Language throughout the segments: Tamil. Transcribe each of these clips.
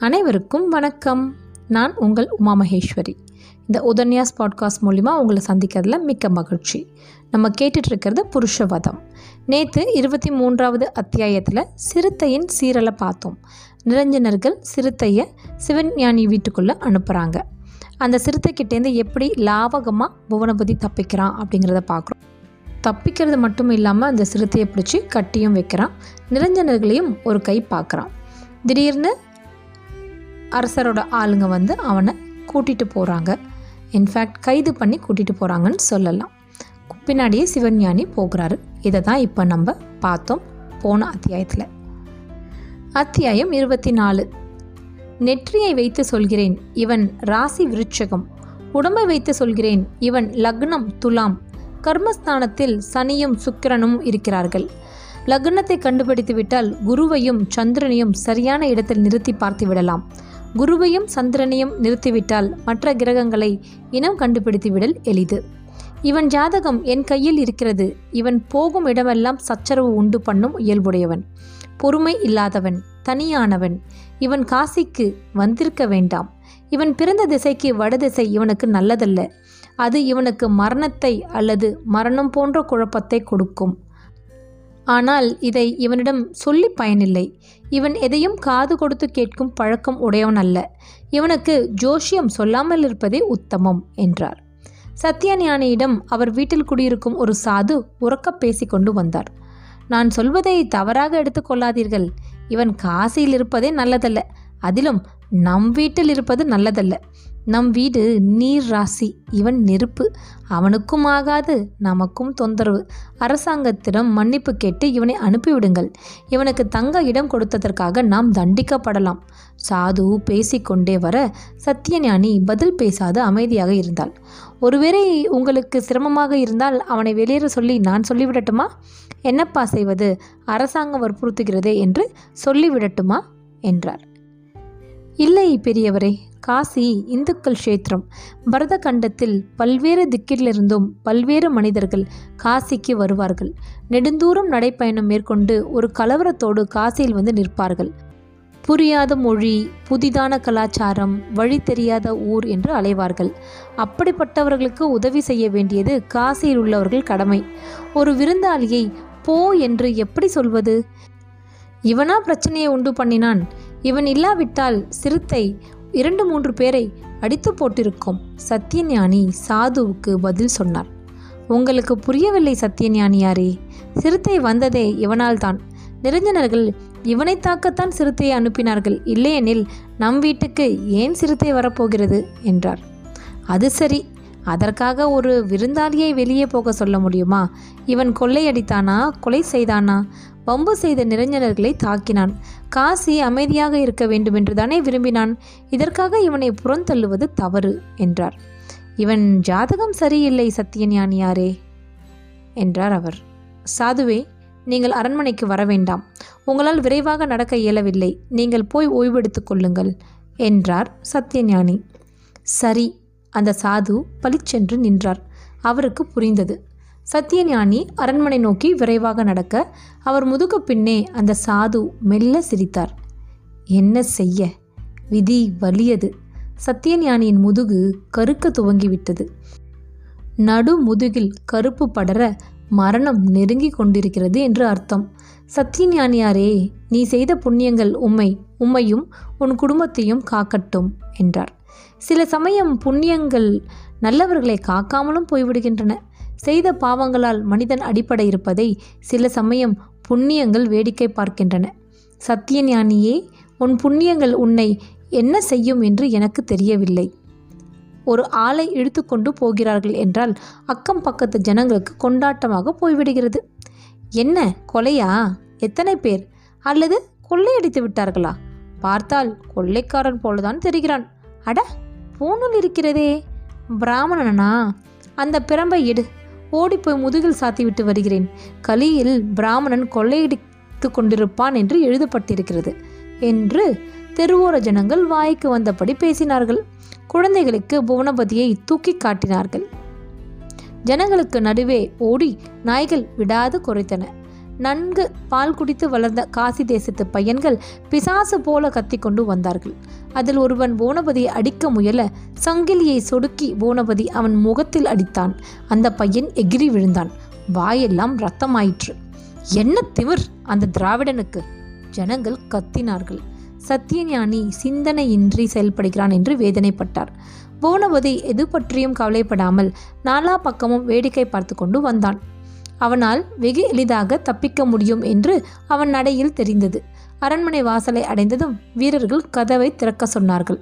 அனைவருக்கும் வணக்கம். நான் உங்கள் உமா மகேஸ்வரி. இந்த உதன்யாஸ் பாட்காஸ்ட் மூலிமா உங்களை சந்திக்கிறதுல மிக்க மகிழ்ச்சி. நம்ம கேட்டுட்ருக்கிறது புருஷவதம். நேற்று இருபத்தி மூன்றாவது அத்தியாயத்தில் சிறுத்தையின் சீரலை பார்த்தோம். நிரஞ்சனர்கள் சிறுத்தையை சிவஞானி வீட்டுக்குள்ளே அனுப்புகிறாங்க அந்த சிறுத்தைக்கிட்டேருந்து எப்படி லாவகமாக புவனபதி தப்பிக்கிறான் அப்படிங்கிறத பார்க்குறோம். தப்பிக்கிறது மட்டும் இல்லாமல் அந்த சிறுத்தையை பிடிச்சி கட்டியும் வைக்கிறான். நிரஞ்சனர்களையும் ஒரு கை பார்க்குறான். திடீர்னு அரசரோட ஆளுங்க வந்து அவனை கூட்டிகிட்டு போகிறாங்க இன்ஃபேக்ட் கைது பண்ணி கூட்டிகிட்டு போகிறாங்கன்னு சொல்லலாம். பின்னாடியே சிவஞானி போகிறாரு. இதை தான் இப்போ நம்ம பார்த்தோம் போன அத்தியாயத்தில். அத்தியாயம் இருபத்தி நாலு நெற்றியை வைத்து சொல்கிறேன் இவன் ராசி விருட்சகம். உடம்பை வைத்து சொல்கிறேன் இவன் லக்னம் துலாம். கர்மஸ்தானத்தில் சனியும் சுக்கிரனும் இருக்கிறார்கள். லக்னத்தை கண்டுபிடித்து விட்டால் குருவையும் சந்திரனையும் சரியான இடத்தில் நிறுத்தி பார்த்து விடலாம். குருவையும் சந்திரனையும் நிறுத்திவிட்டால் மற்ற கிரகங்களை இனம் கண்டுபிடித்து விடல் எளிது. இவன் ஜாதகம் என் கையில் இருக்கிறது. இவன் போகும் இடமெல்லாம் சச்சரவு உண்டு பண்ணும் இயல்புடையவன். பொறுமை இல்லாதவன் தனியானவன். இவன் காசிக்கு வந்திருக்க வேண்டாம். இவன் பிறந்த திசைக்கு வடதிசை இவனுக்கு நல்லதல்ல. அது இவனுக்கு மரணத்தை அல்லது மரணம் போன்ற குழப்பத்தை கொடுக்கும். ஆனால் இதை இவனிடம் சொல்லி பயனில்லை. இவன் எதையும் காது கொடுத்து கேட்கும் பழக்கம் உடையவன் அல்ல. இவனுக்கு ஜோஷியம் சொல்லாமல் இருப்பதே உத்தமம் என்றார். சத்யஞானியிடம் அவர் வீட்டில் குடியிருக்கும் ஒரு சாது உறக்க பேசிக்கொண்டு வந்தார். நான் சொல்வதை தவறாக எடுத்துக்கொள்ளாதீர்கள் இவன் காசியில் இருப்பதே நல்லதல்ல. அதிலும் நம் வீட்டில் இருப்பது நல்லதல்ல. நம் வீடு நீர் ராசி இவன் நெருப்பு. அவனுக்கும் ஆகாது நமக்கும் தொந்தரவு. அரசாங்கத்திடம் மன்னிப்பு கேட்டு இவனை அனுப்பிவிடுங்கள். இவனுக்கு தங்க இடம் கொடுத்ததற்காக நாம் தண்டிக்கப்படலாம். சாது பேசிக்கொண்டே வர சத்தியஞானி பதில் பேசாது அமைதியாக இருந்தாள். ஒருவேளை உங்களுக்கு சிரமமாக இருந்தால் அவனை வெளியேற சொல்லி நான் சொல்லிவிடட்டுமா? என்னப்பா செய்வது? அரசாங்கம் வற்புறுத்துகிறதே என்று சொல்லிவிடட்டுமா? என்றார். இல்லை பெரியவரே காசி இந்துக்கள் கஷேத்திரம். பரத கண்டத்தில் பல்வேறு திக்கிலிருந்தும் பல்வேறு மனிதர்கள் காசிக்கு வருவார்கள். நெடுந்தூரம் நடைப்பயணம் மேற்கொண்டு ஒரு கலவரத்தோடு காசியில் வந்து நிற்பார்கள். புரியாத மொழி புதிதான கலாச்சாரம் வழி தெரியாத ஊர் என்று அலைவார்கள். அப்படிப்பட்டவர்களுக்கு உதவி செய்ய வேண்டியது காசியில் உள்ளவர்கள் கடமை. ஒரு விருந்தாளியை போ என்று எப்படி சொல்வது? இவனா பிரச்சனையை உண்டு பண்ணினான். இவன் இல்லாவிட்டால் சிறுத்தை இரண்டு மூன்று பேரை அடித்து போட்டிருக்கும் சத்தியஞானி சாதுவுக்கு பதில் சொன்னார். உங்களுக்கு புரியவில்லை சத்தியஞானியாரே சிறுத்தை வந்ததே இவனால் தான் நிரஞ்சனர்கள் இவனை தாக்கத்தான் சிறுத்தையை அனுப்பினார்கள். இல்லையெனில் நம் வீட்டுக்கு ஏன் சிறுத்தை வரப்போகிறது? என்றார். அது சரி அதற்காக ஒரு விருந்தாளியை வெளியே போக சொல்ல முடியுமா? இவன் கொள்ளையடித்தானா? கொலை செய்தானா? வம்பு செய்த நிரஞ்சனர்களை தாக்கினான். காசி அமைதியாக இருக்க வேண்டுமென்று தானே விரும்பினான். இதற்காக இவனை புறந்தள்ளுவது தவறு என்றார். இவன் ஜாதகம் சரியில்லை சத்தியஞானியாரே என்றார் அவர். சாதுவே நீங்கள் அரண்மனைக்கு வர வேண்டாம். உங்களால் விரைவாக நடக்க இயலவில்லை. நீங்கள் போய் ஓய்வெடுத்துக் கொள்ளுங்கள் என்றார் சத்தியஞானி சரி அந்த சாது பளிச்சென்று நின்றார். அவருக்கு புரிந்தது. சத்தியஞானி அரண்மனை நோக்கி விரைவாக நடக்க அவர் முதுகு பின்னே அந்த சாது மெல்ல சிரித்தார். என்ன செய்ய? விதி வலியது. சத்தியஞானியின் முதுகு கருக்க துவங்கிவிட்டது. நடு முதுகில் கருப்பு படர மரணம் நெருங்கி கொண்டிருக்கிறது என்று அர்த்தம். சத்தியஞானியாரே நீ செய்த புண்ணியங்கள் உம்மை உம்மையும் உன் குடும்பத்தையும் காக்கட்டும் என்றார். சில சமயம் புண்ணியங்கள் நல்லவர்களை காக்காமலும் போய்விடுகின்றன. செய்த பாவங்களால் மனிதன் அடிப்படை இருப்பதை சில சமயம் புண்ணியங்கள் வேடிக்கை பார்க்கின்றன. சத்தியஞானியே உன் புண்ணியங்கள் உன்னை என்ன செய்யும் என்று எனக்கு தெரியவில்லை. ஒரு ஆளை இழுத்துக்கொண்டு போகிறார்கள் என்றால் அக்கம் பக்கத்து ஜனங்களுக்கு கொண்டாட்டமாக போய்விடுகிறது. என்ன கொலையா? எத்தனை பேர்? அல்லது கொள்ளையடித்து விட்டார்களா? பார்த்தால் கொள்ளைக்காரன் போலதான் தெரிகிறான். அட பூணூல் இருக்கிறதே. பிராமணனா? அந்த பிரம்பை எடு ஓடிப்போய் முதுகில் சாத்திவிட்டு வருகிறேன். கலியில் பிராமணன் கொள்ளையடித்து கொண்டிருப்பான் என்று எழுதப்பட்டிருக்கிறது என்று தெருவோர ஜனங்கள் வாய்க்கு வந்தபடி பேசினார்கள். குழந்தைகளுக்கு புவனபதியை தூக்கி காட்டினார்கள். ஜனங்களுக்கு நடுவே ஓடி நாய்கள் விடாது குறைத்தன. நன்கு பால் குடித்து வளர்ந்த காசி தேசத்து பையன்கள் பிசாசு போல கத்திக்கொண்டு வந்தார்கள். அதில் ஒருவன் போனபதியை அடிக்க முயல சங்கிலியை சொடுக்கி போனபதி அவன் முகத்தில் அடித்தான். அந்த பையன் எகிரி விழுந்தான். வாயெல்லாம் ரத்தமாயிற்று. என்ன திமிர்? அந்த திராவிடனுக்கு ஜனங்கள் கத்தினார்கள். சத்தியஞானி சிந்தனையின்றி செயல்படுகிறான் என்று வேதனைப்பட்டார். போனபதி எது பற்றியும் கவலைப்படாமல் நாலா பக்கமும் வேடிக்கை பார்த்து கொண்டு வந்தான். அவனால் வெகு எளிதாக தப்பிக்க முடியும் என்று அவன் நடையில் தெரிந்தது. அரண்மனை வாசலை அடைந்ததும் வீரர்கள் கதவை திறக்க சொன்னார்கள்.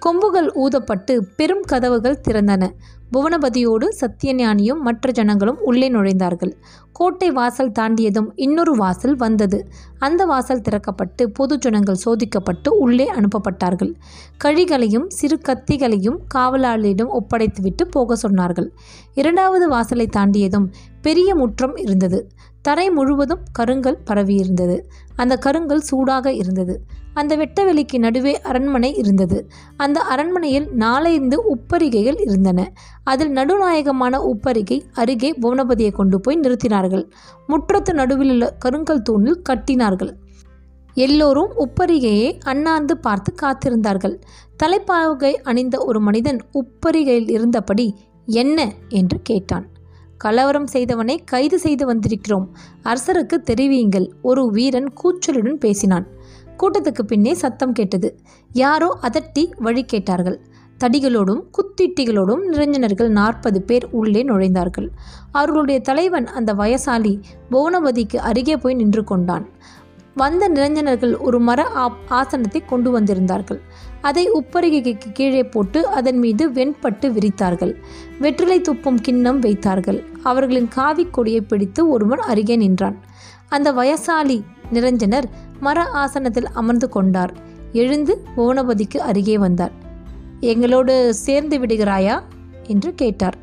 கொம்புகள் ஊதப்பட்டு பெரும் கதவுகள் திறந்தன. புவனபதியோடு சத்தியஞானியும் மற்ற ஜனங்களும் உள்ளே நுழைந்தார்கள். கோட்டை வாசல் தாண்டியதும் இன்னொரு வாசல் வந்தது. அந்த வாசல் திறக்கப்பட்டு பொது ஜனங்கள் சோதிக்கப்பட்டு உள்ளே அனுப்பப்பட்டார்கள். கழிகளையும் சிறு கத்திகளையும் காவலாளியிடம் ஒப்படைத்துவிட்டு போக சொன்னார்கள். இரண்டாவது வாசலை தாண்டியதும் பெரிய முற்றம் இருந்தது. தரை முழுவதும் கருங்கல் பரவியிருந்தது. அந்த கருங்கல் சூடாக இருந்தது. அந்த வெட்டவெளிக்கு நடுவே அரண்மனை இருந்தது. அந்த அரண்மனையில் நாலைந்து உப்பரிகைகள் இருந்தன. அதில் நடுநாயகமான உப்பரிகை அருகே புவனபதியை கொண்டு போய் நிறுத்தினார்கள். முற்றத்து நடுவில் உள்ள கருங்கல் தூணில் கட்டினார்கள். எல்லோரும் உப்பரிகையை அண்ணாந்து பார்த்து காத்திருந்தார்கள். தலைப்பாகை அணிந்த ஒரு மனிதன் உப்பரிகையில் இருந்தபடி என்ன? என்று கேட்டான். கலவரம் செய்தவனை கைது செய்து வந்திருக்கிறோம். அரசருக்கு தெரிவியுங்கள். ஒரு வீரன் கூச்சலுடன் பேசினான். கூட்டத்துக்கு பின்னே சத்தம் கேட்டது. யாரோ அதட்டி வழி கேட்டார்கள். தடிகளோடும் குத்திட்டிகளோடும் நிரஞ்சனர்கள் நாற்பது பேர் உள்ளே நுழைந்தார்கள். அவர்களுடைய தலைவன் அந்த வயசாலி புவனபதிக்கு அருகே போய் நின்று கொண்டான். வந்த நிரஞ்சனர்கள் ஒரு மர ஆப்- ஆசனத்தை கொண்டு வந்திருந்தார்கள். அதை உப்பரிகைக்கு கீழே போட்டு அதன் மீது வெண்பட்டு விரித்தார்கள். வெற்றிலை துப்பும் கிண்ணம் வைத்தார்கள். அவர்களின் காவிக் கொடியை பிடித்து ஒருவன் அருகே நின்றான். அந்த வயசாலி நிரஞ்சனர் மர ஆசனத்தில் அமர்ந்து கொண்டார். எழுந்து புவனபதிக்கு அருகே வந்தார். எங்களோடு சேர்ந்து விடுகிறாயா? என்று கேட்டார்.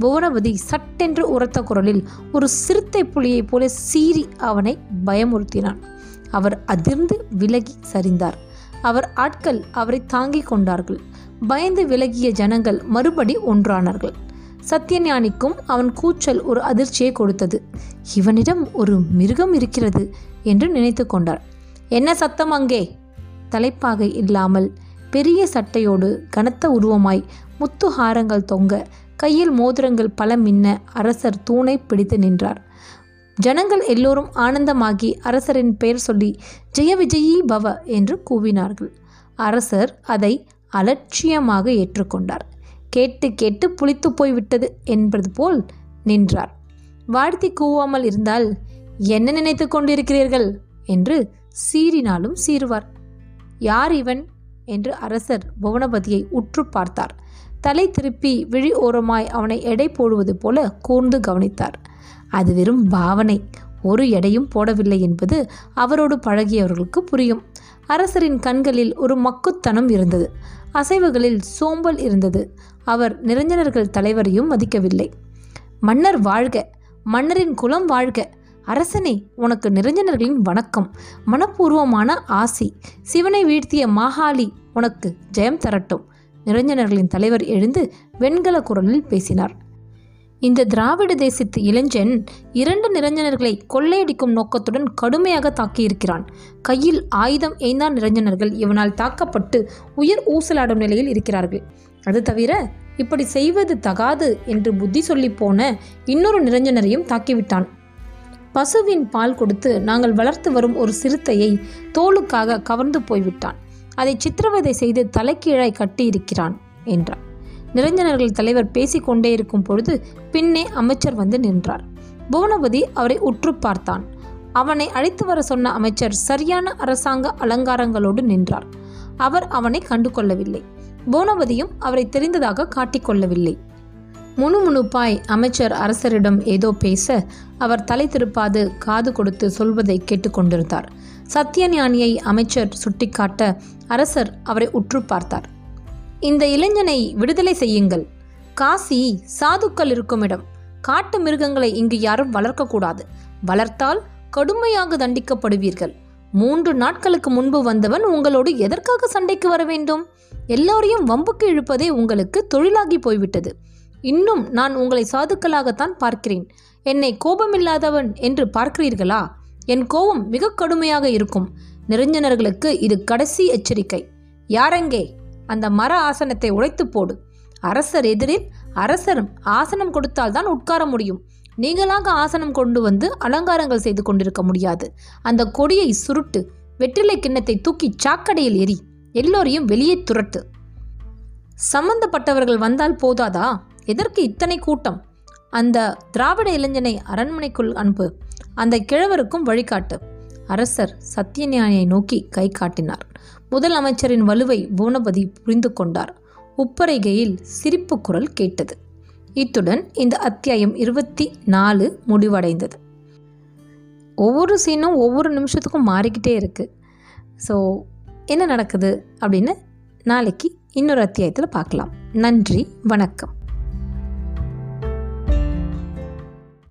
புவனபதி சட்டென்று உரத்த குரலில் ஒரு சிறுத்தை புலியைப் போல சீறி அவனை பயமுறுத்தினான். அவர் அதிர்ந்து விலகி சரிந்தார். அவர் ஆட்கள் அவரை தாங்கிக் கொண்டார்கள். பயந்து விலகிய ஜனங்கள் மறுபடி ஒன்றானார்கள். சத்தியஞானிக்கும் அவன் கூச்சல் ஒரு அதிர்ச்சியை கொடுத்தது. இவனிடம் ஒரு மிருகம் இருக்கிறது. என்று நினைத்து கொண்டார். என்ன சத்தம் அங்கே? தலைப்பாகை இல்லாமல் பெரிய சட்டையோடு கனத்த உருவமாய் முத்து ஹாரங்கள் தொங்க கையில் மோதிரங்கள் பல மின்ன அரசர் தூணை பிடித்து நின்றார். ஜனங்கள் எல்லோரும் ஆனந்தமாகி அரசரின் பெயர் சொல்லி ஜெய விஜயி பவ என்று கூவினார்கள். அரசர் அதை அலட்சியமாக ஏற்றுக்கொண்டார். கேட்டு கேட்டு புளித்து போய்விட்டது என்பது போல் நின்றார். வாழ்த்தி கூவாமல் இருந்தால் என்ன நினைத்து கொண்டிருக்கிறீர்கள்? என்று சீறினாலும் சீறுவார். யார் இவன்? என்று அரசர் புவனபதியை உற்று பார்த்தார். தலை திருப்பி விழி ஓரமாய் அவனை எடை போடுவது போல கூர்ந்து கவனித்தார். அது வெறும் பாவனை. ஒரு எடையும் போடவில்லை என்பது அவரோடு பழகியவர்களுக்கு புரியும். அரசரின் கண்களில் ஒரு மக்குத்தனம் இருந்தது. அசைவுகளில் சோம்பல் இருந்தது. அவர் நிரஞ்சனர்கள் தலைவரையும் மதிக்கவில்லை. மன்னர் வாழ்க. மன்னரின் குலம் வாழ்க. அரசனே உனக்கு நிரஞ்சனர்களின் வணக்கம். மனப்பூர்வமான ஆசி. சிவனை வீழ்த்திய மாகாளி உனக்கு ஜெயம் தரட்டும். நிரஞ்சனர்களின் தலைவர் எழுந்து வெண்கல குரலில் பேசினார். இந்த திராவிட தேசத்து இளைஞன் இரண்டு நிரஞ்சனர்களை கொள்ளையடிக்கும் நோக்கத்துடன் கடுமையாக தாக்கியிருக்கிறான். கையில் ஆயுதம் ஏந்தான் நிரஞ்சனர்கள் இவனால் தாக்கப்பட்டு உயிர் ஊசலாடும் நிலையில் இருக்கிறார்கள். அது தவிர இப்படி செய்வது தகாது என்று புத்தி சொல்லி போன இன்னொரு நிரஞ்சனரையும் தாக்கிவிட்டான். பசுவின் பால் கொடுத்து நாங்கள் வளர்த்து வரும் ஒரு சிறுத்தையை தோலுக்காக கவர்ந்து போய்விட்டான். அதை சித்திரவதை செய்து தலைக்கீழாய் கட்டியிருக்கிறான் என்றார். நிரஞ்சனர்கள் தலைவர் பேசிக்கொண்டே இருக்கும் பொழுது பின்னே அமைச்சர் வந்து நின்றார். புவனபதி அவரை உற்று பார்த்தான். அவனை அழைத்து வர சொன்ன அமைச்சர் சரியான அரசாங்க அலங்காரங்களோடு நின்றார். அவர் அவனை கண்டு கொள்ளவில்லை புவனபதியும் அவரை தெரிந்ததாக காட்டிக்கொள்ளவில்லை முணுமுணுப்பாய் அமைச்சர் அரசரிடம் ஏதோ பேச அவர் தலை திருப்பாது காது கொடுத்து சொல்வதை கேட்டுக்கொண்டிருந்தார் சத்தியஞானியை அமைச்சர் சுட்டிக்காட்ட அரசர் அவரை உற்று பார்த்தார். இந்த இளைஞனை விடுதலை செய்யுங்கள். காசி சாதுக்கள் இருக்கும் இடம் காட்டு மிருகங்களை இங்கு யாரும் வளர்க்கக்கூடாது வளர்த்தால் கடுமையாக தண்டிக்கப்படுவீர்கள். மூன்று நாட்களுக்கு முன்பு வந்தவன் உங்களோடு எதற்காக சண்டைக்கு வர வேண்டும்? எல்லோரையும் வம்புக்கு இழுப்பதே உங்களுக்கு தொழிலாகி போய்விட்டது. இன்னும் நான் உங்களை சாதுக்களாகத்தான் பார்க்கிறேன். என்னை கோபமில்லாதவன் என்று பார்க்கிறீர்களா? என் கோபம் மிக கடுமையாக இருக்கும். நெருஞ்சனர்களுக்கு இது கடைசி எச்சரிக்கை. யாரெங்கே? அந்த மர ஆசனத்தை உடைத்து போடு. அரசர் எதிரில் அரசர் ஆசனம் கொடுத்தால்தான் உட்கார முடியும். நீங்களாக ஆசனம் கொண்டு வந்து அலங்காரங்கள் செய்து கொண்டிருக்க முடியாது. அந்த கொடியை சுருட்டு வெற்றிலை கிண்ணத்தை தூக்கி சாக்கடையில் எரி எல்லோரையும் வெளியே துரட்டு. சம்பந்தப்பட்டவர்கள் வந்தால் போதாதா? எதற்கு இத்தனை கூட்டம்? அந்த திராவிட இளைஞனை அரண்மனைக்குள் அனுப்பு அந்த கிழவருக்கும் வழிகாட்டு. அரசர் சத்தியஞானியை நோக்கி கை காட்டினார். முதல் அமைச்சரின் வலுவை பூனபதி புரிந்து கொண்டார். உப்பரைகையில் சிரிப்பு குரல் கேட்டது. இத்துடன் இந்த அத்தியாயம் இருபத்தி நாலு முடிவடைந்தது. ஒவ்வொரு சீனும் ஒவ்வொரு நிமிஷத்துக்கும் மாறிக்கிட்டே இருக்குது ஸோ என்ன நடக்குது அப்படின்னு நாளைக்கு இன்னொரு அத்தியாயத்தில் பார்க்கலாம். நன்றி வணக்கம்.